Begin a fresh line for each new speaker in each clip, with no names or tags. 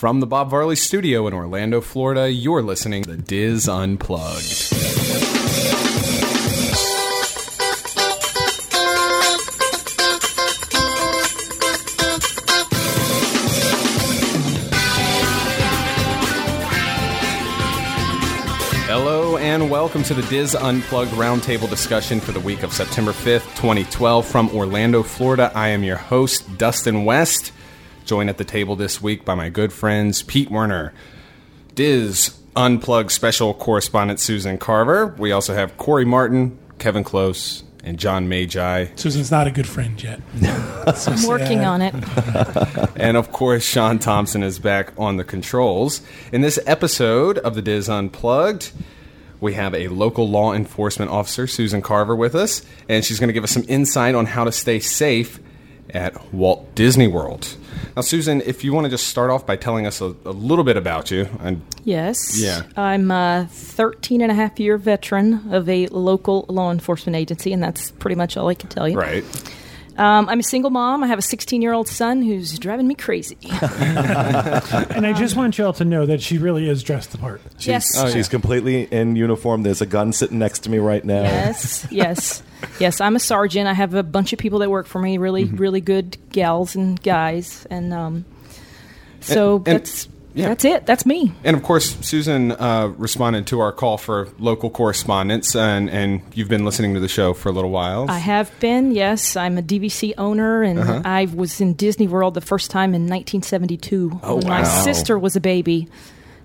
From the Bob Varley studio in Orlando, Florida, you're listening to DIS Unplugged. Hello and welcome to the DIS Unplugged Roundtable discussion for the week of September 5th, 2012. From Orlando, Florida, I am your host, Dustin West. Joined at the table this week by my good friends, Pete Werner, DIS Unplugged special correspondent Susan Carver. We also have Corey Martin, Kevin Close, and John Magi.
Susan's not a good friend yet.
I'm working on it.
And of course, Sean Thompson is back on the controls. In this episode of the DIS Unplugged, we have a local law enforcement officer, Susan Carver, with us, and she's going to give us some insight on how to stay safe at Walt Disney World. Now, Susan, if you want to just start off by telling us a, a little bit about you, and
Yes.
Yeah.
I'm a 13 and a half year veteran of a local law enforcement agency, and that's pretty much all I can tell you.
right,
Um, I'm a single mom. I have a 16 year old son who's driving me crazy.
And I just want you all to know that she really is dressed the part.
yes.
She's completely in uniform. There's a gun sitting next to me right now.
Yes, yes, yes. I'm a sergeant. I have a bunch of people that work for me, really,
Mm-hmm.
really good gals and guys, and um, so
And- and-
that's
yeah.
that's it. That's me.
And of course, Susan uh, responded to our call for local correspondence, and, and you've been listening to the show for a little while.
I have been. Yes, I'm a DVC owner, and
Uh-huh.
I was in Disney World the first time in 1972
Oh,
when my sister was a baby.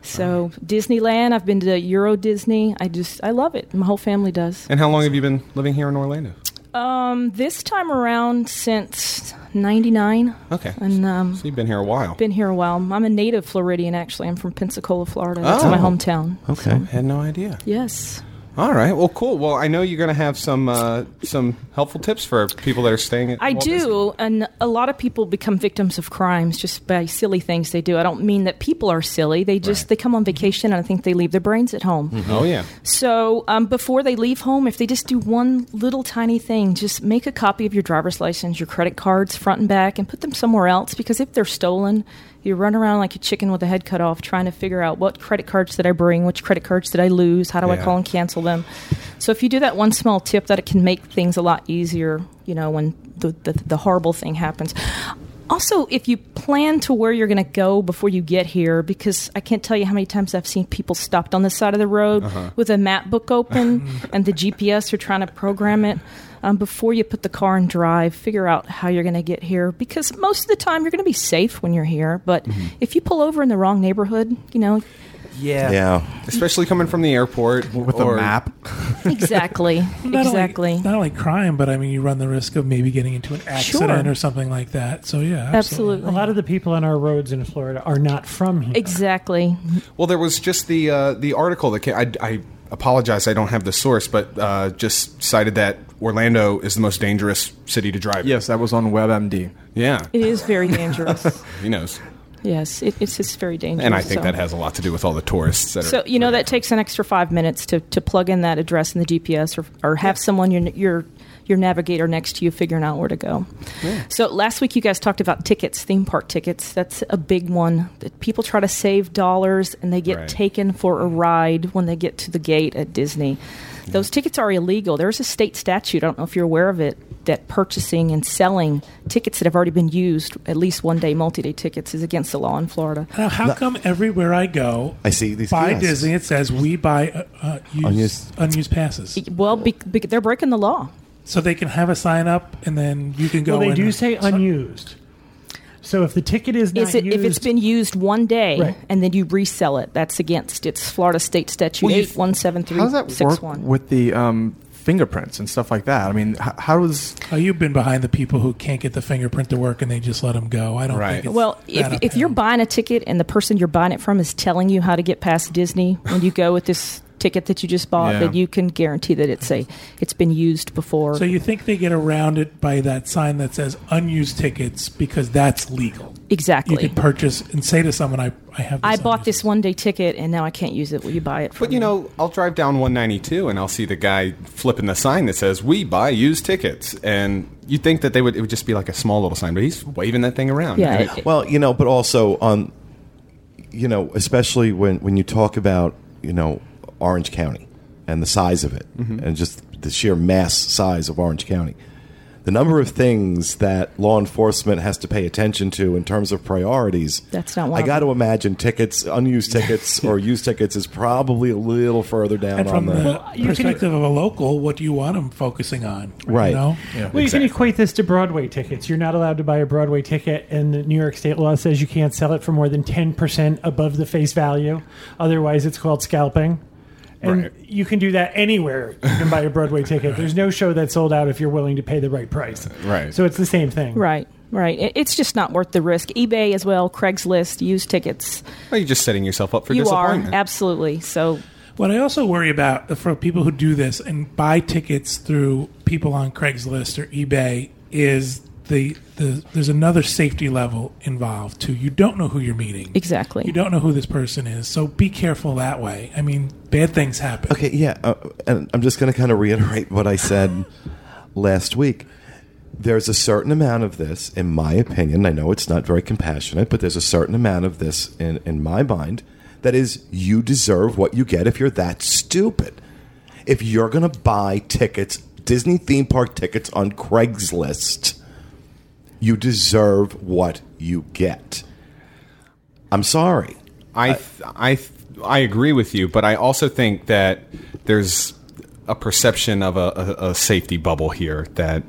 So Disneyland, I've been to Euro Disney. I just I love it. My whole family does.
and how long have you been living here in Orlando?
Um, this time around since '99,
Okay.
and um,
So you've been here a while.
been here a while. I'm a native Floridian, actually. I'm from Pensacola, Florida. That's
Oh.
my hometown.
Okay.
Had no idea.
Yes.
All right. Well, cool. Well, I know you're going to have some uh, some helpful tips for people that are staying at.
I
Walt Disney.
do, and a lot of people become victims of crimes just by silly things they do. I don't mean that people are silly; they just
Right.
they come on vacation and I think they leave their brains at home.
Oh yeah.
So um, before they leave home, if they just do one little tiny thing, just make a copy of your driver's license, your credit cards, front and back, and put them somewhere else. Because if they're stolen, you run around like a chicken with a head cut off, trying to figure out what credit cards did I bring, which credit cards did I lose, how do I call and cancel them. So if you do that one small tip, that it can make things a lot easier. You know, when the the, the horrible thing happens. Also, if you plan to where you're going to go before you get here, because I can't tell you how many times I've seen people stopped on the side of the road uh-huh. with a map book open and the GPS are trying to program it. Um, before you put the car in drive, figure out how you're going to get here because most of the time you're going to be safe when you're here. But if you pull over in the wrong neighborhood, you know,
Yeah.
Yeah.
Especially coming from the airport
With
or-
a map.
exactly,
Not
exactly.
Only, not only crime, but I mean, you run the risk of maybe getting into an accident
Sure.
or something like that. So yeah, absolutely.
Absolutely.
A lot of the people on our roads in Florida are not from here.
Exactly.
Well, there was just the uh, the article that came, I, I apologize, I don't have the source, but uh, just cited that Orlando is the most dangerous city to drive.
Yes, that was on WebMD.
Yeah.
It is very dangerous.
He knows.
yes, it, it's just very dangerous.
And I think
so.
that has a lot to do with all the tourists that are.
So you know that takes an extra five minutes to, to plug in that address in the GPS or, or have someone your your your navigator next to you figuring out where to go. So last week you guys talked about tickets, theme park tickets. That's a big one that people try to save dollars and they get
Right.
taken for a ride when they get to the gate at Disney. Those tickets are illegal. There's a state statute. I don't know if you're aware of it. That purchasing and selling tickets that have already been used, at least one day multi-day tickets, is against the law in Florida.
Now, how come everywhere I go,
I see these
by
kiosks.
Disney, it says we buy uh, uh, used,
Unused-
unused. passes,
Well, be, be, they're breaking the law.
So they can have a sign up, and then you can go.
Well, they
in
do
and-
say unused. So if the ticket is not
Is it,
used,
if it's been used one day
Right.
and then you resell it, that's against it's Florida State Statute
Well, you-
eight one seven three
How does that work
one.
with the um, fingerprints and stuff like that? I mean, h- how does
Oh, you've been behind the people who can't get the fingerprint to work, and they just let them go. I don't
Right.
think. It's
Well,
that
if, if you're buying a ticket and the person you're buying it from is telling you how to get past Disney when you go with this ticket that you just bought,
Yeah.
then you can guarantee that it's a it's been used before.
So you think they get around it by that sign that says unused tickets because that's legal.
Exactly.
You could purchase and say to someone, "I, I have." This
I bought this one day ticket and now I can't use it. Will you buy it? For
But you know, I'll drive down 192 and I'll see the guy flipping the sign that says "We buy used tickets," and you'd think that they would it would just be like a small little sign, but he's waving that thing around.
yeah.
right?
it-
Well, you know, but also on you know, especially when when you talk about you know Orange County and the size of it, mm-hmm. and just the sheer mass size of Orange County. The number of things that law enforcement has to pay attention to in terms of priorities.
That's not one
I
of
got to imagine tickets, unused tickets or used tickets is probably a little further down
And
on
from
the.
the perspective of a local, what do you want them focusing on?
Right.
You know?
Well, you can equate this to Broadway tickets. You're not allowed to buy a Broadway ticket, and the New York state law says you can't sell it for more than 10% above the face value. Otherwise, it's called scalping. And
Right.
you can do that anywhere. You can buy a Broadway ticket. There's no show that's sold out if you're willing to pay the right price.
Right.
So it's the same thing.
Right, right. It's just not worth the risk. eBay as well, Craigslist, used tickets.
Well, you're just setting yourself up for
you are absolutely. So
What I also worry about for people who do this and buy tickets through people on Craigslist or eBay is the, the there's another safety level involved too. You don't know who you're meeting.
exactly.
You don't know who this person is, so be careful that way. I mean, bad things happen.
Okay, yeah, uh, and I'm just going to kind of reiterate what I said last week. There's a certain amount of this, in my opinion. I know it's not very compassionate, but there's a certain amount of this in, in my mind that is you deserve what you get if you're that stupid. If you're going to buy tickets, Disney theme park tickets on Craigslist, you deserve what you get. I'm sorry.
I th- I th- I agree with you, but I also think that there's a perception of a, a, a safety bubble here that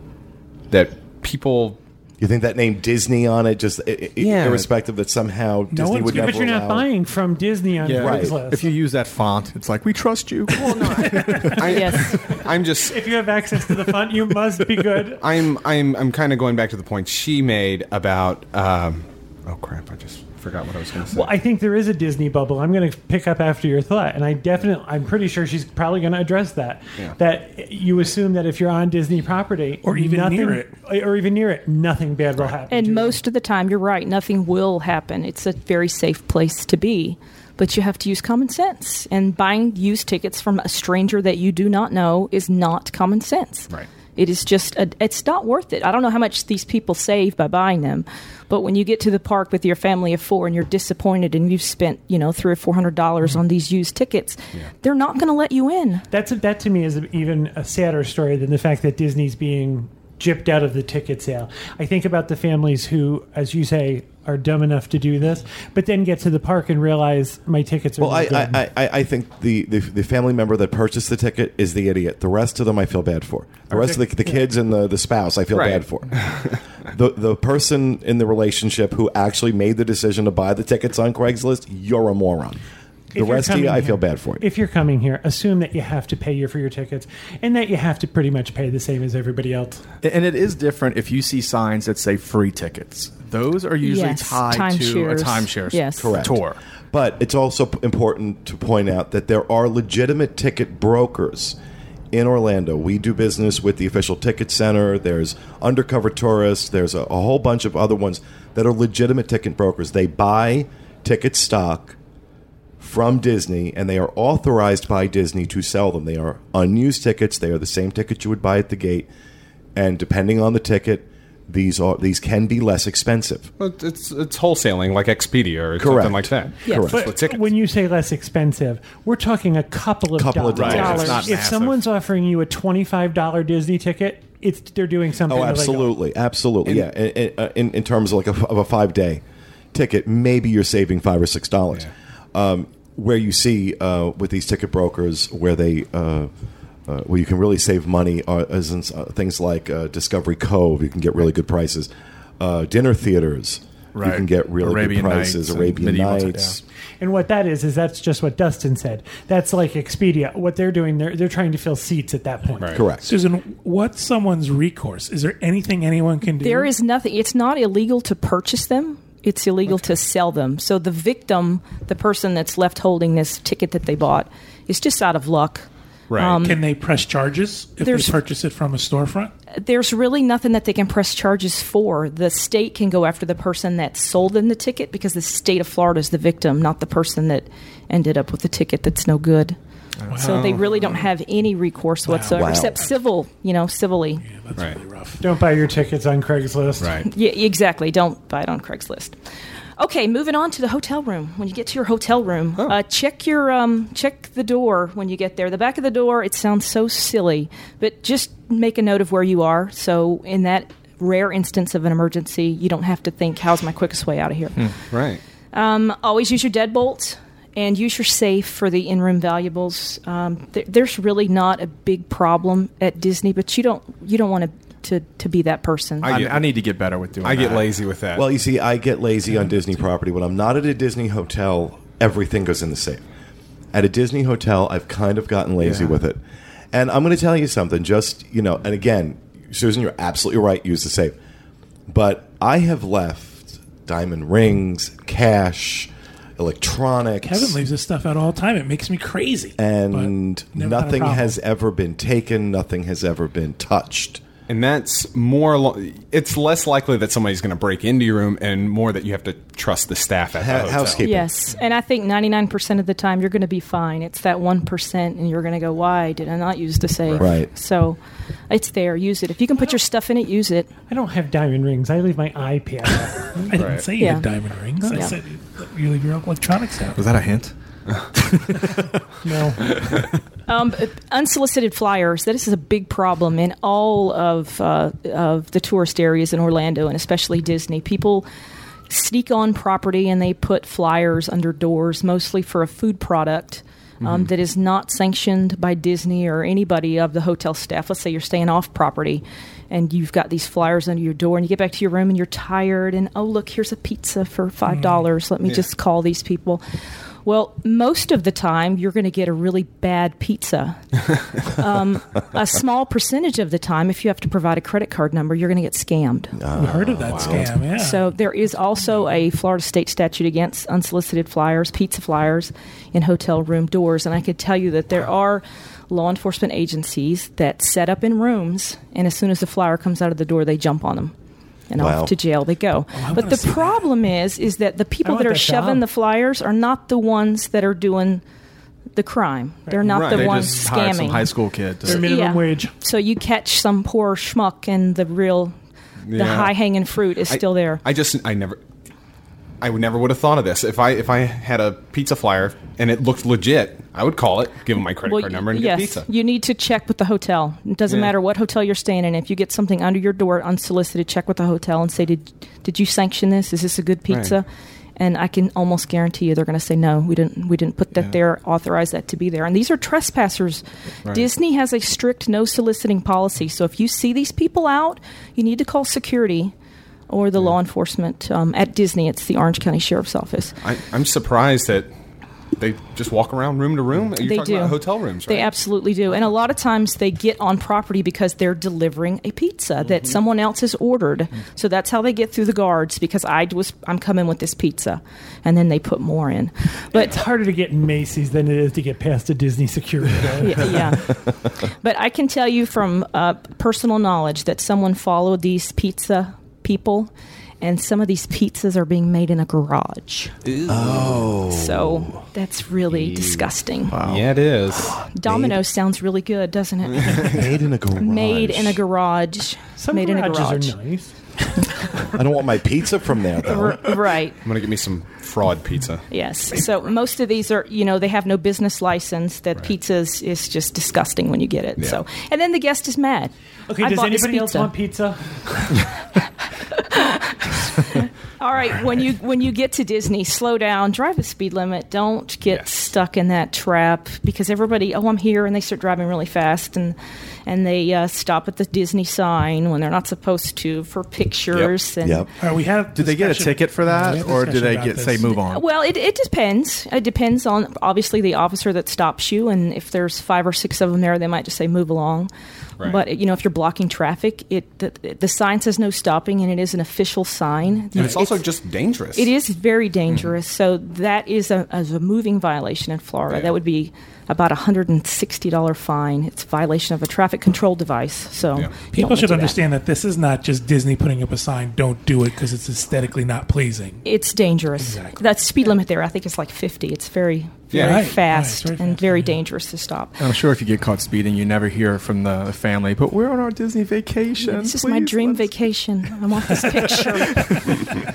that people.
You think that name Disney on it, just i- i-
Yeah.
irrespective that somehow Disney
one's
would
gonna-
never
But you're not
allow-
buying from Disney on
Yeah,
Craigslist.
If you use that font, it's like we trust you.
I,
yes.
I'm just
If you have access to the font, you must be good.
I'm I'm I'm kind of going back to the point she made about. Um, oh crap! I just forgot what I was going to say.
Well, I think there is a Disney bubble. I'm going to pick up after your thought, and I definitely, I'm pretty sure she's probably going to address that.
Yeah.
That you assume that if you're on Disney property,
Or even
nothing-
near it.
or even near it, nothing bad will happen. to
And
you.
most of the time, you're right. Nothing will happen. It's a very safe place to be. But you have to use common sense. And buying used tickets from a stranger that you do not know is not common sense.
Right.
It is just, a, it's not worth it. I don't know how much these people save by buying them, but when you get to the park with your family of four and you're disappointed and you've spent, you know, three or four hundred dollars mm-hmm. on these used tickets, they're not going to let you in.
That's that to me is even a sadder story than the fact that Disney's being gypped out of the ticket sale. I think about the families who, as you say, are dumb enough to do this, but then get to the park and realize my tickets are
Well, I. I, I, I think the, the the family member that purchased the ticket is the idiot. The rest of them, I feel bad for. The rest of the, the kids and the, the spouse, I feel
Right.
bad for. the the person in the relationship who actually made the decision to buy the tickets on Craigslist, you're a moron. The
If
rest of you,
coming
I feel
here-
bad for you.
If you're coming here, assume that you have to pay your for your tickets, and that you have to pretty much pay the same as everybody else.
and it is different if you see signs that say free tickets. Those are usually
Yes,
tied to a timeshare
Yes.
Correct.
tour.
But it's also important to point out that there are legitimate ticket brokers in Orlando. We do business with the official ticket center. There's undercover tourists. There's a, a whole bunch of other ones that are legitimate ticket brokers. They buy ticket stock from Disney and they are authorized by Disney to sell them. They are unused tickets. They are the same tickets you would buy at the gate. And depending on the ticket, these are these can be less expensive.
Well, it's it's wholesaling like Expedia or
Correct.
something like that.
Yes.
Correct.
That's what.
When you say less expensive, we're talking a couple of
Couple of
dollars.
dollars.
Right, it's not
if
massive.
someone's offering you a twenty-five dollar Disney ticket, it's they're doing something.
Oh,
illegal.
absolutely, absolutely. yeah, in, in, uh, in, in terms of like a, of a five day ticket, maybe you're saving five or six dollars. Um, where you see uh, with these ticket brokers, where they uh, uh, where you can really save money, are as in, uh, things like uh, Discovery Cove. You can get really good prices. Uh, dinner theaters,
Right.
you can get really
Arabian
good prices.
Nights and
Arabian
medieval t-
Nights.
And what that is is that's just what Dustin said. That's like Expedia. What they're doing, they're they're trying to fill seats at that point.
Right.
Correct.
Susan, what's someone's recourse? Is there anything anyone can do?
There is nothing. It's not illegal to purchase them. It's illegal to sell them. So the victim, the person that's left holding this ticket that they bought, is just out of luck.
right.
Um, can they press charges if they purchase it from a storefront?
There's really nothing that they can press charges for. The state can go after the person that sold them the ticket because the state of Florida is the victim, not the person that ended up with the ticket that's no good. So they really don't have any recourse whatsoever,
Wow.
except civil, you know, civilly.
Yeah, that's
Right.
really rough.
Don't buy your tickets on Craigslist.
right.
Yeah, exactly. Don't buy it on Craigslist. Okay, moving on to the hotel room. When you get to your hotel room, uh, check your um, check the door when you get there. The back of the door. It sounds so silly, but just make a note of where you are. So in that rare instance of an emergency, you don't have to think, "How's my quickest way out of here?"
Right.
Um, always use your deadbolt and use your safe for the in-room valuables. Um, th- there's really not a big problem at Disney, but you don't you don't want to to, to be that person.
I
I,
get-
I need to get better with doing
I get
that.
lazy with that.
Well, you see, I get lazy on Disney property. When I'm not at a Disney hotel, everything goes in the safe. At a Disney hotel, I've kind of gotten lazy
Yeah.
with it. And I'm going to tell you something, just, you know, and again, Susan, you're absolutely right, use the safe. But I have left diamond rings, cash, electronics.
Kevin leaves this stuff out all the time. It makes me crazy.
and
But never had a
nothing has ever been taken, nothing has ever been touched.
and that's more. Lo- it's less likely that somebody's going to break into your room, and more that you have to trust the staff at
Ha-
the hotel.
housekeeping.
Yes, and I think 99% of the time you're going to be fine. It's that 1% and you're going to go, "Why did I not use the safe?"
Right.
So it's there. Use it. If you can put your stuff in it, use it.
I don't have diamond rings. I leave my iPad.
I didn't
Right.
say you
Yeah.
had diamond rings. I
Yeah.
said you, you leave your electronics out.
Was that a hint?
no.
Um, unsolicited flyers. That is a big problem in all of uh, of the tourist areas in Orlando, and especially Disney. People sneak on property and they put flyers under doors, mostly for a food product. Um, that is not sanctioned by Disney or anybody of the hotel staff. Let's say you're staying off property and you've got these flyers under your door, and you get back to your room and you're tired, and oh, look, here's a pizza for $5. Let me just call these people. Well, most of the time, you're going to get a really bad pizza. um, a small percentage of the time, if you have to provide a credit card number, you're going to get scammed.
We heard of that scam. Yeah.
So there is also a Florida state statute against unsolicited flyers, pizza flyers, in hotel room doors. And I could tell you that there are law enforcement agencies that set up in rooms, and as soon as the flyer comes out of the door, they jump on them. And
Wow.
off to jail they go.
Oh, I
but the problem is, is that the people that are
that
shoving
job.
the flyers are not the ones that are doing the crime. They're not
Right.
the
They
ones
just hired some
scamming.
high school kid. To,
Their minimum
Yeah.
wage.
So you catch some poor schmuck, and the real, the
Yeah.
high hanging fruit is
I-
still there.
I just I never I would never would have thought of this. If I if I had a pizza flyer and it looked legit, I would call it, give them my credit card number, and
yes,
get pizza.
you need to check with the hotel. It doesn't
Yeah.
matter what hotel you're staying in. If you get something under your door unsolicited, check with the hotel and say, "Did did you sanction this? Is this a good pizza?"
Right.
And I can almost guarantee you they're going to say, "No, we didn't. We didn't put that
Yeah.
there. Authorize that to be there." And these are trespassers.
Right.
Disney has a strict no soliciting policy. So if you see these people out, you need to call security. Or the law enforcement um, at Disney. It's the Orange County Sheriff's Office.
I, I'm surprised that they just walk around room to room. You're
they
talking
do
about hotel rooms, right?
They absolutely do, and a lot of times they get on property because they're delivering a pizza
Mm-hmm.
that someone else has ordered. So that's how they get through the guards because I was I'm coming with this pizza, and then they put more in. But
It's harder to get in Macy's than it is to get past a Disney security guard.
yeah, yeah. but I can tell you from uh, personal knowledge that someone followed these pizza people. And some of these pizzas are being made in a garage.
Oh.
So that's really disgusting.
Yeah, it is.
Domino's sounds really good, doesn't it?
Made in a garage.
made in a garage.
Some
made in a
garages
garage.
are nice.
I don't want my pizza from there, though.
Right.
I'm gonna get me some fraud pizza.
Yes. So most of these are, you know, they have no business license. That
Right.
pizza is, is just disgusting when you get it.
Yeah.
So, and then the guest is mad.
Okay,
I
does anybody else want pizza?
All right, when you when you get to Disney, slow down, drive the speed limit. Don't get
Yes.
stuck in that trap because everybody, oh, I'm here, and they start driving really fast, and and they uh, stop at the Disney sign when they're not supposed to for pictures. And
Yep.
All right, we have.
did they get a ticket for that, or
do
they get
this.
say move on?
Well, it, it depends. It depends on obviously the officer that stops you, and if there's five or six of them there, they might just say move along.
Right.
But you know, if you're blocking traffic, it the, the sign says no stopping, and it is an official sign.
And it's also just dangerous.
it is very dangerous. So that is a, as a moving violation in Florida.
Yeah.
That would be about a hundred and sixty dollar fine. It's violation of a traffic control device. So
Yeah.
People should
do that.
understand that. this is not just Disney putting up a sign, don't do it because it's aesthetically not pleasing.
It's dangerous.
Exactly.
That speed limit there, I think, is like fifty. It's very, very
Right, right,
fast
it's very
and
fast,
very
yeah.
dangerous to stop.
I'm sure if you get caught speeding, you never hear from the family. But we're on our Disney vacation.
This is my dream
let's-"
vacation. I want this picture.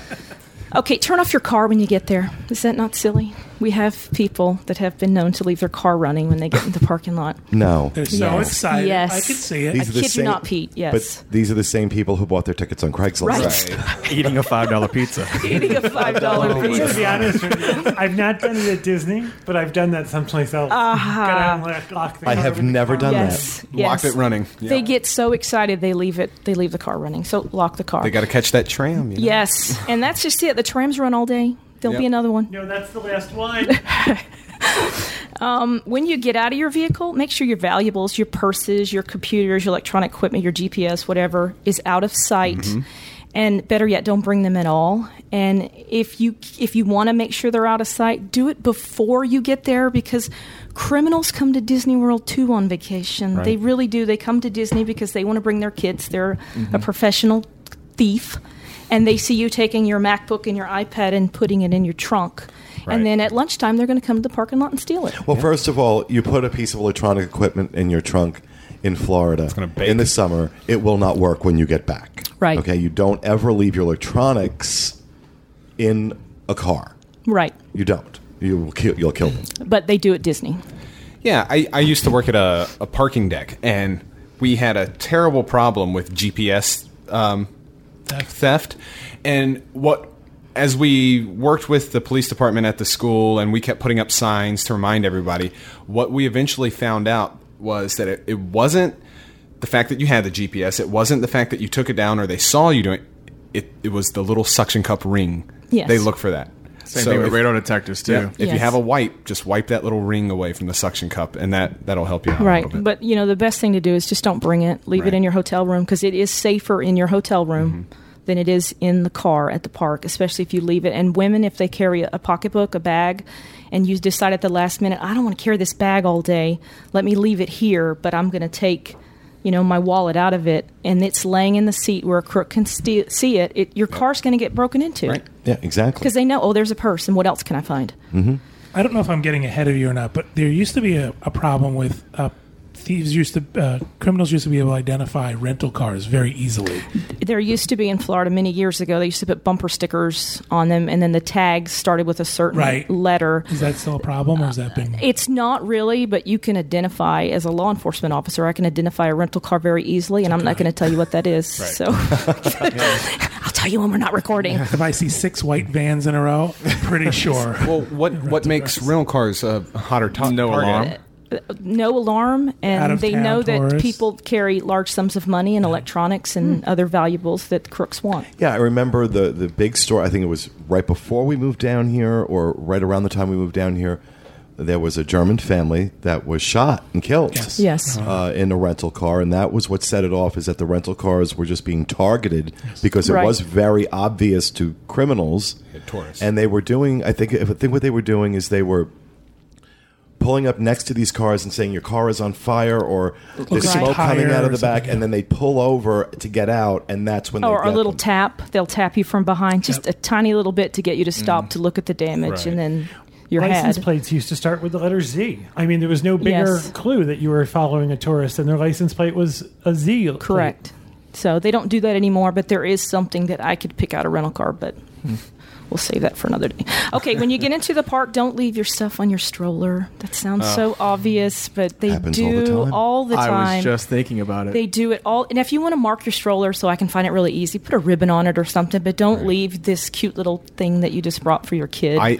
Okay, turn off your car when you get there. Is that not silly? We have people that have been known to leave their car running when they get in the parking lot.
No.
They're so
Yes.
excited.
Yes.
I can see it.
These
I
are the
kid you
same-
not, Pete, yes.
But these are the same people who bought their tickets on Craigslist.
Right.
Eating a five dollar pizza.
Eating a five dollar pizza.
To be honest with you, I've not done it at Disney, but I've done that someplace else. Uh-huh. Gotta lock- lock
I have
with the
never
car.
done
Yes, yes.
Locked it running.
They get so excited they leave it. They leave the car running. So lock the car.
They got to catch that tram. You know?
yes, and that's just it. The trams run all day. There'll be another one.
No, that's the last one.
When you get out of your vehicle, make sure your valuables, your purses, your computers, your electronic equipment, your GPS, whatever, is out of sight.
Mm-hmm.
And better yet, don't bring them at all. And if you if you want to make sure they're out of sight, do it before you get there because criminals come to Disney World too on vacation. They really do. They come to Disney because they want to bring their kids. They're
Mm-hmm.
a professional thief, and they see you taking your MacBook and your iPad and putting it in your trunk.
Right.
And then at lunchtime, they're going to come to the parking lot and steal it.
Well, first of all, you put a piece of electronic equipment in your trunk in Florida
gonna
in the summer. It will not work when you get back.
Right.
Okay. You don't ever leave your electronics in a car.
Right.
You don't. You will kill. You'll kill them.
but they do at Disney.
Yeah, I, I used to work at a, a parking deck, and we had a terrible problem with GPS um, theft. And what, as we worked with the police department at the school, and we kept putting up signs to remind everybody, what we eventually found out was that it, it wasn't the fact that you had the GPS. It wasn't the fact that you took it down or they saw you doing it. It, it was the little suction cup ring.
Yes.
They look for that.
Same
So
thing with
if-
radar detectors too.
yeah, if you have a wipe, just wipe that little ring away from the suction cup, and that that'll help you out a
Right.
little bit.
But, you know, the best thing to do is just don't bring it. Leave
Right.
it in your hotel room because it is safer in your hotel room mm-hmm. than it is in the car at the park, especially if you leave it. And women, if they carry a, a pocketbook, a bag, and you decide at the last minute, I don't want to carry this bag all day, let me leave it here, but I'm going to take. You know, my wallet out of it, and it's laying in the seat where a crook can ste see it. it your car's going to get broken into
Right.
Yeah. Exactly.
because they know. Oh, there's a purse, and what else can I find?
I don't know if I'm getting ahead of you or not, but there used to be a, a problem with uh, thieves used to uh, criminals used to be able to identify rental cars very easily.
There used to be in Florida many years ago. They used to put bumper stickers on them, and then the tags started with a certain
Right.
letter.
Is that still a problem, or has that been?
It's not really, but you can identify as a law enforcement officer. I can identify a rental car very easily, and I'm not going to tell you what that is. So I'll tell you when we're not recording.
If I see six white vans in a row, pretty sure.
Well, what what makes rental cars a hotter top?
No alarm.
No alarm, and they
town
know that
tourists.
people carry large sums of money in electronics and other valuables that crooks want.
Yeah, I remember the the big store. I think it was right before we moved down here, or right around the time we moved down here. There was a German family that was shot and killed.
Yes.
Yes.
Uh, in a rental car, and that was what set it off. Is that the rental cars were just being targeted because it
Right.
was very obvious to criminals,
tourists.
and they were doing. I think. I think what they were doing is they were pulling up next to these cars and saying your car is on fire or there's
Looking
smoke coming out of the back, and then they pull over to get out, and that's when they
or a
get
little
them.
tap. They'll tap you from behind, just a tiny little bit to get you to stop mm. to look at the damage,
Right.
and then your
license
head.
plates used to start with the letter Z. I mean, there was no bigger
Yes.
clue that you were following a tourist, and their license plate was a Z. plate.
Correct. So they don't do that anymore, but there is something that I could pick out a rental car, but hmm. We'll save that for another day. Okay, when you get into the park, don't leave your stuff on your stroller. That sounds so oh. obvious, but they
do all the time.
all the
I was just thinking about it.
They do it all. And if you want to mark your stroller so I can find it really easy, put a ribbon on it or something, but don't leave this cute little thing that you just brought for your kid.
I,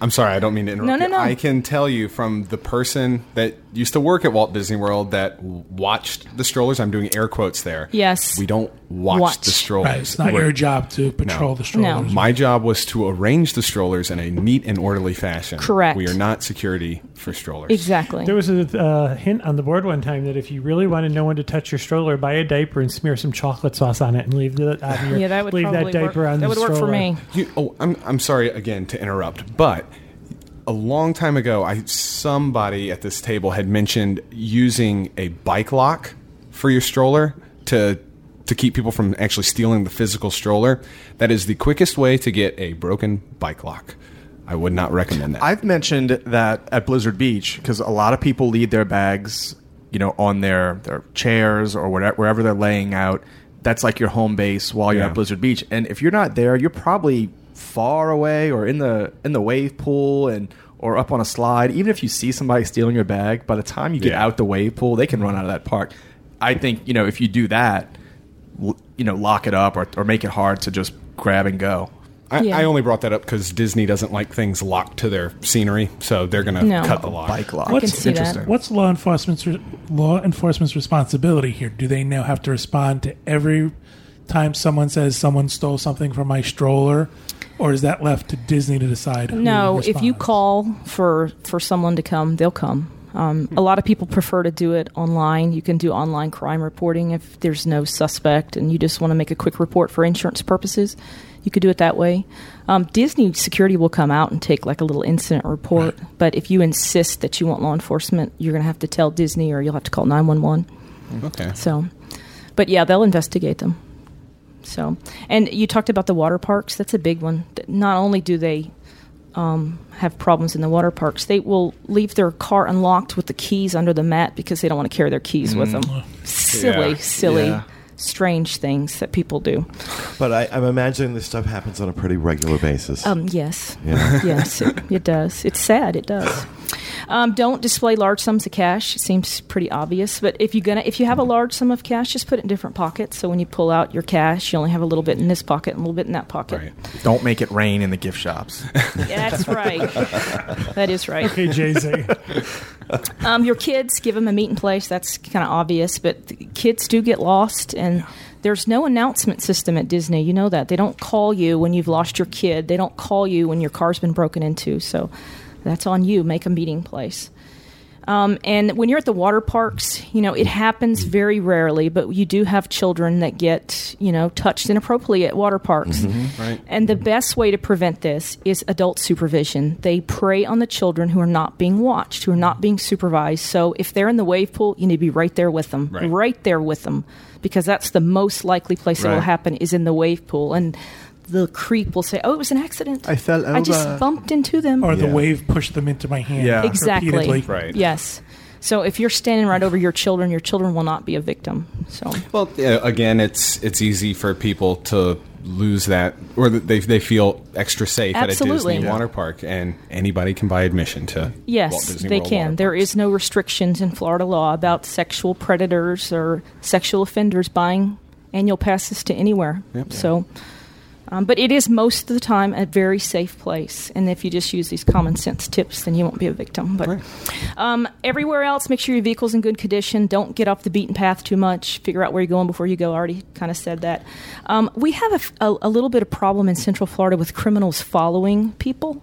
I'm sorry, I don't mean to interrupt.
No, no,
you.
no.
I can tell you from the person that used to work at Walt Disney World that watched the strollers. I'm doing air quotes there.
Yes.
we don't watch,
Watch.
the strollers.
Right, it's not
We're-
your job to patrol
No.
the strollers. No.
My job was to arrange the strollers in a neat and orderly fashion.
Correct.
We are not security for strollers.
exactly.
There was a uh, hint on the board one time that if you really wanted no one to touch your stroller, buy a diaper and smear some chocolate sauce on it and leave the on your,
yeah, that would
leave
probably
that diaper
work.
on
that
the
would work for me.
You, oh, I'm, I'm sorry again to interrupt, but a long time ago, I somebody at this table had mentioned using a bike lock for your stroller to to keep people from actually stealing the physical stroller. That is the quickest way to get a broken bike lock. I would not recommend that.
I've mentioned that at Blizzard Beach because a lot of people leave their bags, you know, on their their chairs or whatever, wherever they're laying out. That's like your home base while you're
Yeah.
at Blizzard Beach. And if you're not there, you're probably far away or in the in the wave pool and or up on a slide, even if you see somebody stealing your bag, by the time you get
Yeah.
out the wave pool, they can run out of that park. I think you know if you do that, you know, lock it up or, or make it hard to just grab and go.
I,
Yeah.
I only brought that up because Disney doesn't like things locked to their scenery, so they're going to
No.
cut the lock.
Bike lock.
I can see that.
Interesting.
What's law enforcement's re- law enforcement's responsibility here? Do they now have to respond to every time someone says someone stole something from my stroller, or is that left to Disney to decide? who
No, if you call for for someone to come, they'll come. Um, a lot of people prefer to do it online. You can do online crime reporting if there's no suspect and you just want to make a quick report for insurance purposes. You could do it that way. Um, Disney security will come out and take like a little incident report. But if you insist that you want law enforcement, you're going to have to tell Disney or you'll have to call 911.
Okay.
So, but yeah, they'll investigate them. So, and you talked about the water parks. That's a big one. Not only do they um, have problems in the water parks, they will leave their car unlocked with the keys under the mat because they don't want to carry their keys with them. Silly,
Yeah.
silly,
Yeah.
strange things that people do.
But I, I'm imagining this stuff happens on a pretty regular basis.
Um, yes,
yeah.
yes, it, it does. It's sad. It does. Um, don't display large sums of cash. It seems pretty obvious, but if you're gonna if you have a large sum of cash, just put it in different pockets. So when you pull out your cash, you only have a little bit in this pocket and a little bit in that pocket.
Right.
Don't make it rain in the gift shops.
That's right. that is right.
Okay, Jay Z.
Um, your kids give them a meeting place. That's kind of obvious, but the kids do get lost, and there's no announcement system at Disney. You know that they don't call you when you've lost your kid. They don't call you when your car's been broken into. So that's on you. Make a meeting place. Um, and when you're at the water parks, you know, it happens very rarely, but you do have children that get, you know, touched inappropriately at water parks.
Right.
And the best way to prevent this is adult supervision. They prey on the children who are not being watched, who are not being supervised. So if they're in the wave pool, you need to be right there with them,
Right.
there with them, because that's the most likely place it will happen is in the wave pool. And the creep will say, "Oh, it was an accident.
I fell
I just bumped into them."
or the
Yeah.
wave pushed them into my hand.
Yeah.
exactly.
repeatedly.
Right.
Yes. So if you're standing right over your children, your children will not be a victim. So
Well, yeah, again, it's it's easy for people to lose that, or that they they feel extra safe at a
Absolutely.
Disney
Yeah.
water park, and anybody can buy admission to. Walt
Yes,
Disney
they
World
can.
water
There
parks.
is no restrictions in Florida law about sexual predators or sexual offenders buying annual passes to anywhere.
Yep.
So, um, but it is most of the time a very safe place. And if you just use these common sense tips, then you won't be a victim. But
Right.
um, everywhere else, make sure your vehicle's in good condition. Don't get off the beaten path too much. Figure out where you're going before you go. I already kind of said that. Um, we have a little bit of problem in Central Florida with criminals following people.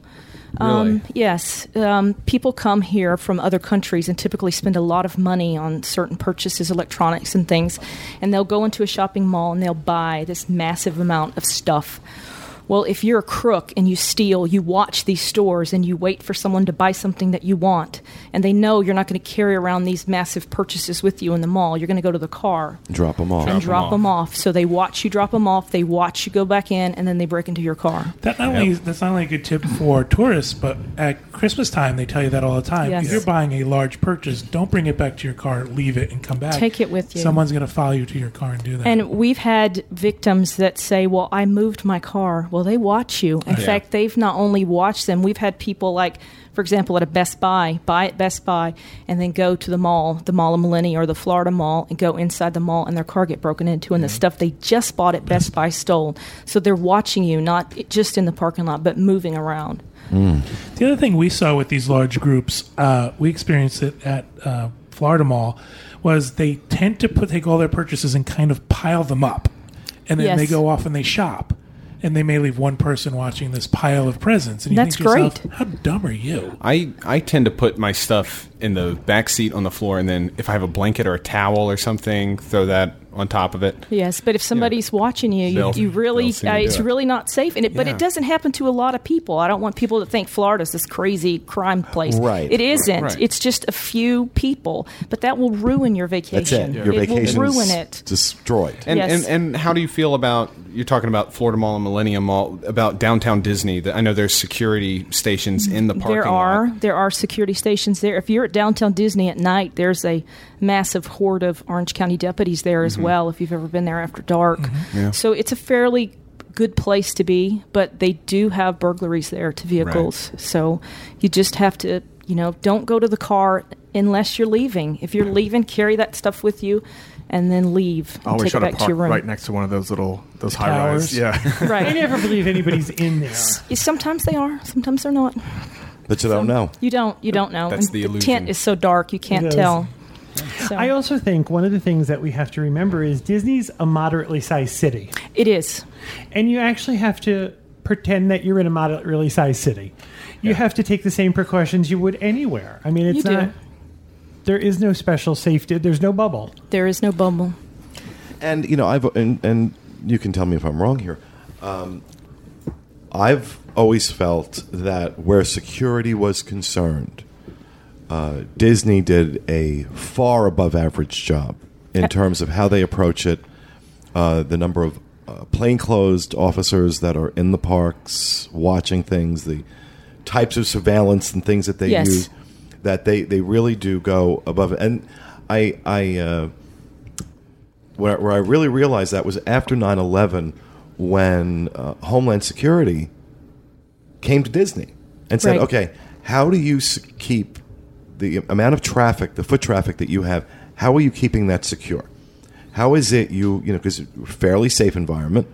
Um, yes, um, people come here from other countries and typically spend a lot of money on certain purchases, electronics and things, and they'll go into a shopping mall and they'll buy this massive amount of stuff. Well, if you're a crook and you steal, you watch these stores and you wait for someone to buy something that you want, and they know you're not going to carry around these massive purchases with you in the mall. You're going to go to the car
Drop them off.
and
'em
drop
off.
them off. So they watch you drop them off, they watch you go back in, and then they break into your car.
That not only that's not only a good tip for tourists, but at Christmas time they tell you that all the time.
Yes.
If you're buying a large purchase, don't bring it back to your car. Leave it and come back.
Take it with you.
Someone's going to follow you to your car and do that.
And we've had victims that say, "Well, I moved my car." Well, they watch you. In
Yeah.
fact, they've not only watched them. We've had people like, for example, at a Best Buy, buy at Best Buy, and then go to the mall, the Mall of Millennia or the Florida Mall, and go inside the mall, and their car get broken into, and the stuff they just bought at Best Buy stole. So they're watching you, not just in the parking lot, but moving around.
The other thing we saw with these large groups, uh, we experienced it at uh, Florida Mall, was they tend to put take all their purchases and kind of pile them up, and then
Yes.
they go off and they shop, and they may leave one person watching this pile of presents. And you
That's
think to yourself,
great.
How dumb are you?
I, I tend to put my stuff in the back seat on the floor, and then if I have a blanket or a towel or something, throw that on top of it.
Yes, but if somebody's watching you, you, you really uh, it's
it.
really not safe. And it, but it doesn't happen to a lot of people. I don't want people to think Florida's this crazy crime place.
Right.
It isn't.
Right.
It's just a few people, but that will ruin your vacation.
That's
vacation.
it. Your
it
vacation's
will ruin it.
destroyed.
And,
Yes.
and and how do you feel about you're talking about Florida Mall and Millennium Mall about downtown Disney? That I know there's security stations in the parking
There are
lot.
there are security stations there. If you're at downtown Disney at night, there's a massive horde of Orange County deputies there
Mm-hmm.
as well. If you've ever been there after dark,
Yeah.
so it's a fairly good place to be, but they do have burglaries there to vehicles. So you just have to, you know, don't go to the car unless you're leaving. If you're leaving, carry that stuff with you, and then leave and
Always
take
try
it Oh, back to
park
your room.
right next to one of those little those high
Towers.
rise. Yeah.
I
Right.
never believe anybody's in there.
Sometimes they are. Sometimes they're not.
But you don't know.
You don't. You don't know.
That's
And
the illusion.
tent is so dark you can't tell. So
I also think one of the things that we have to remember is Disney's a moderately sized city.
it is.
And you actually have to pretend that you're in a moderately sized city. You have to take the same precautions you would anywhere. I mean, it's
You do.
not. There is no special safety. There's no bubble.
There is no bubble.
And you know, I've and, and you can tell me if I'm wrong here. Um, I've always felt that where security was concerned, uh, Disney did a far above average job in terms of how they approach it. Uh, the number of uh, plainclothes officers that are in the parks watching things, the types of surveillance and things that they
Yes.
use, that they, they really do go above it. And I I uh, where, where I really realized that was after 9 11 when uh, Homeland Security came to Disney and said,
Right.
okay, how do you keep the amount of traffic, the foot traffic that you have, how are you keeping that secure? How is it you, you know, because it's a fairly safe environment.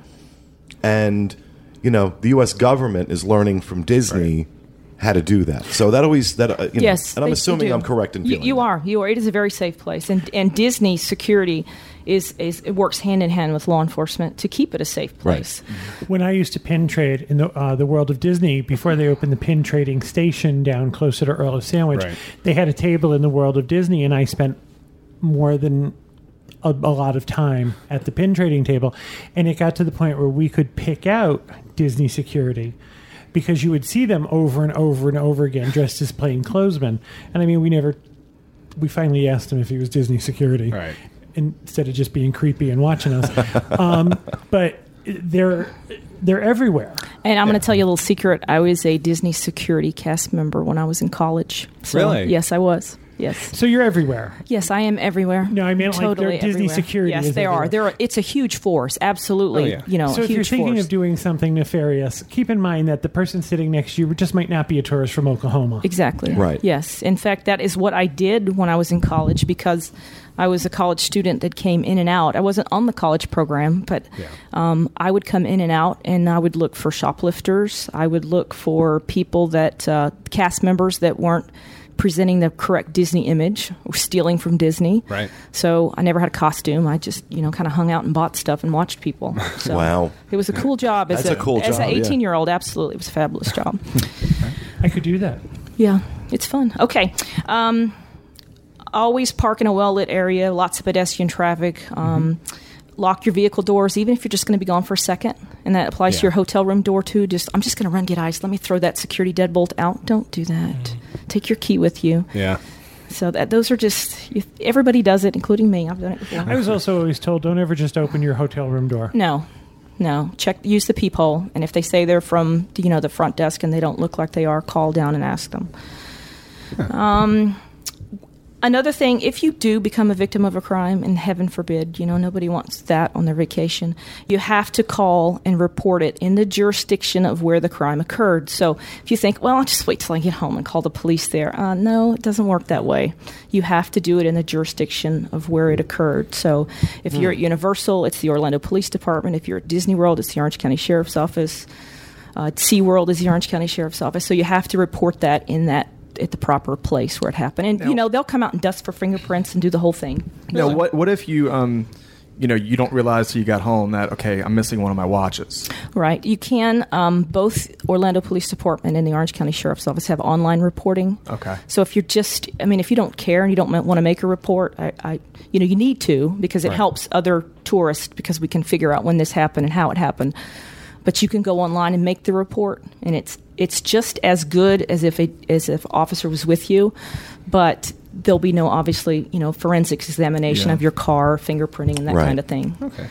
And, you know, the U.S. government is learning from Disney how to do that. So that always, that, uh, you know,
Yes,
and I'm
they- they
assuming. I'm correct in
You,
feeling
you
that.
are. You are. It is a very safe place, and and Disney security is is it works hand in hand with law enforcement to keep it a safe
Right.
place.
When I used to pin trade in the uh, the world of Disney before they opened the pin trading station down closer to Earl of Sandwich,
Right.
they had a table in the world of Disney, and I spent more than a, a lot of time at the pin trading table, and it got to the point where we could pick out Disney security because you would see them over and over and over again dressed as plainclothesmen, and I mean we never. We finally asked him if he was Disney security,
Right.
instead of just being creepy and watching us. um, but they're they're everywhere.
And I'm going to tell you a little secret. I was a Disney security cast member when I was in college. So,
Really?
Yes, I was. Yes.
So you're everywhere.
Yes, I am everywhere.
No, I mean, like,
totally
they're Disney
everywhere.
security
Yes,
is
they are.
everywhere.
They're. It's a huge force. Absolutely.
Oh, yeah.
You know,
so
a
if you're thinking
force.
of doing something nefarious, keep in mind that the person sitting next to you just might not be a tourist from Oklahoma.
Exactly.
Right.
Yes. In fact, that is what I did when I was in college because I was a college student that came in and out. I wasn't on the college program, but
Yeah.
um, I would come in and out and I would look for shoplifters. I would look for people that, uh, cast members that weren't presenting the correct Disney image or stealing from Disney.
Right.
So I never had a costume. I just, you know, kind of hung out and bought stuff and watched people. So
Wow.
It was a cool job. As
That's a cool
As
job,
an
yeah.
18 year old, absolutely. It was a fabulous job.
I could do that.
Yeah, it's fun. Okay. Um, always park in a well lit area, lots of pedestrian traffic. Um, Lock your vehicle doors, even if you're just going to be gone for a second. And that applies
Yeah.
to your hotel room door too. Just, I'm just going to run get ice. Let me throw that security deadbolt out. Don't do that. Take your key with you.
Yeah.
So that those are just everybody does it, including me. I've done it before.
I was also always told don't ever just open your hotel room door.
No, no. Check. Use the peephole, and if they say they're from you know the front desk and they don't look like they are, call down and ask them. Um, another thing, if you do become a victim of a crime, and heaven forbid, you know nobody wants that on their vacation, you have to call and report it in the jurisdiction of where the crime occurred. So if you think, well, I'll just wait till I get home and call the police there, uh, no, it doesn't work that way. You have to do it in the jurisdiction of where it occurred. So if you're at Universal, it's the Orlando Police Department. If you're at Disney World, it's the Orange County Sheriff's Office. Uh, SeaWorld is the Orange County Sheriff's Office. So you have to report that in that at the proper place where it happened. And you know they'll come out and dust for fingerprints and do the whole thing.
Now, what what if you um, you know, you don't realize till you got home that okay, I'm missing one of my watches.
Right. You can. Um, both Orlando Police Department and the Orange County Sheriff's Office have online reporting.
Okay.
So if you're just, I mean, if you don't care and you don't want to make a report, I, I you know, you need to because it
Right.
helps other tourists because we can figure out when this happened and how it happened. But you can go online and make the report, and it's it's just as good as if a, as if officer was with you, but there'll be no obviously you know forensics examination
Yeah.
of your car, fingerprinting, and that
Right.
kind of thing.
Okay.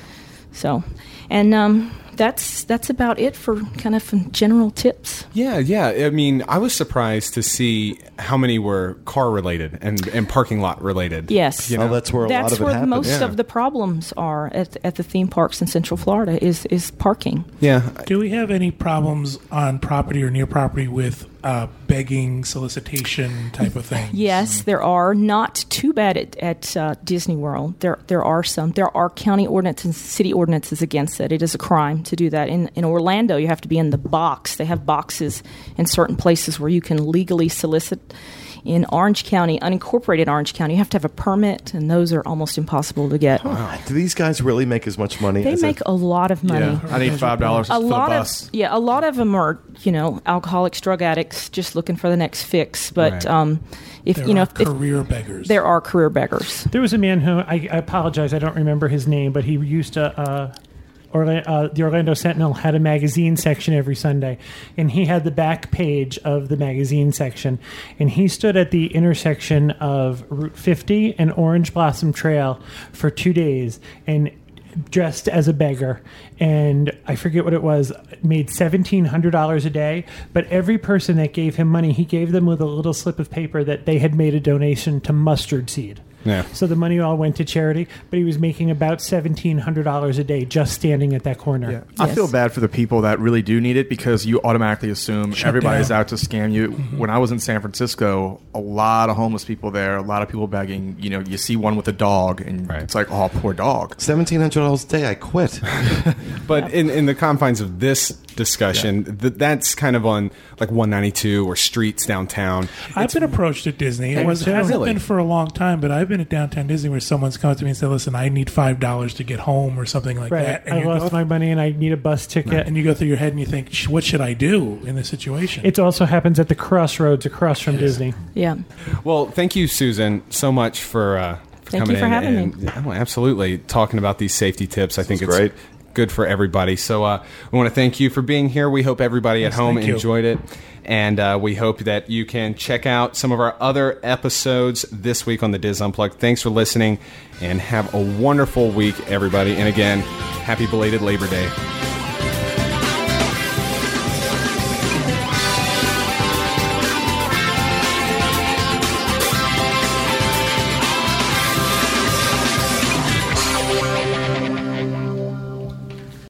So, and um, that's that's about it for kind of some general tips.
Yeah, yeah. I mean, I was surprised to see how many were car related and, and parking lot related.
Yes.
You
Well,
know?
Oh, that's where a
That's
lot of it
where
happens.
most
Yeah.
of the problems are at, at the theme parks in Central Florida is is parking.
yeah.
Do we have any problems on property or near property with uh, begging, solicitation type of thing?
Yes, there are not too bad at, at uh, Disney World. There there are some. There are county ordinances city ordinances against it. It is a crime to do that. In in Orlando, you have to be in the box. They have boxes in certain places where you can legally solicit. In Orange County, unincorporated Orange County, you have to have a permit, and those are almost impossible to get.
Do these guys really make as much money?
They
as
make a lot of money.
Yeah, I need five dollars
a
for the
lot
bus.
of yeah, a lot of them are you know alcoholics, drug addicts, just looking for the next fix. But
Right.
um, if
There
you know
are
if, if
career beggars.
there are career beggars.
There was a man who I, I apologize, I don't remember his name, but he used to. Uh, Orla- uh, the Orlando Sentinel had a magazine section every Sunday, and he had the back page of the magazine section, and he stood at the intersection of Route 50 and Orange Blossom Trail for two days, and dressed as a beggar, and I forget what it was, made seventeen hundred dollars a day. But every person that gave him money, he gave them with a little slip of paper that they had made a donation to mustard seed.
Yeah.
So the money all went to charity, but he was making about seventeen hundred dollars a day just standing at that corner.
Yeah. I feel bad for the people that really do need it because you automatically assume
Shut
everybody's
down.
out to scam you. Mm-hmm. When I was in San Francisco, a lot of homeless people there, a lot of people begging. You know, you see one with a dog, and
Right.
it's like, oh, poor dog.
Seventeen hundred dollars a day. I quit.
But in, in the confines of this discussion, th- that's kind of on like 192 or streets downtown.
I've been approached at Disney. It was, hasn't
Really?
been for a long time, but I've been at downtown Disney where someone's come up to me and said, "Listen, I need five dollars to get home or something like
Right.
that." And
I lost
go,
my money and I need a bus ticket.
and you go through your head and you think, "Sh- "What should I do in this situation?"
It also happens at the crossroads across from Disney.
Yeah.
Well, thank you, Susan, so much for, uh,
Thank
coming
you for
in
having
and, Oh, absolutely, talking about these safety tips. I think it's
great.
Good for everybody. So uh, we want to thank you for being here. We hope everybody at
Yes,
home
thank you.
enjoyed it. And uh, we hope that you can check out some of our other episodes this week on the DIS Unplugged. Thanks for listening and have a wonderful week, everybody. And again, happy belated Labor Day.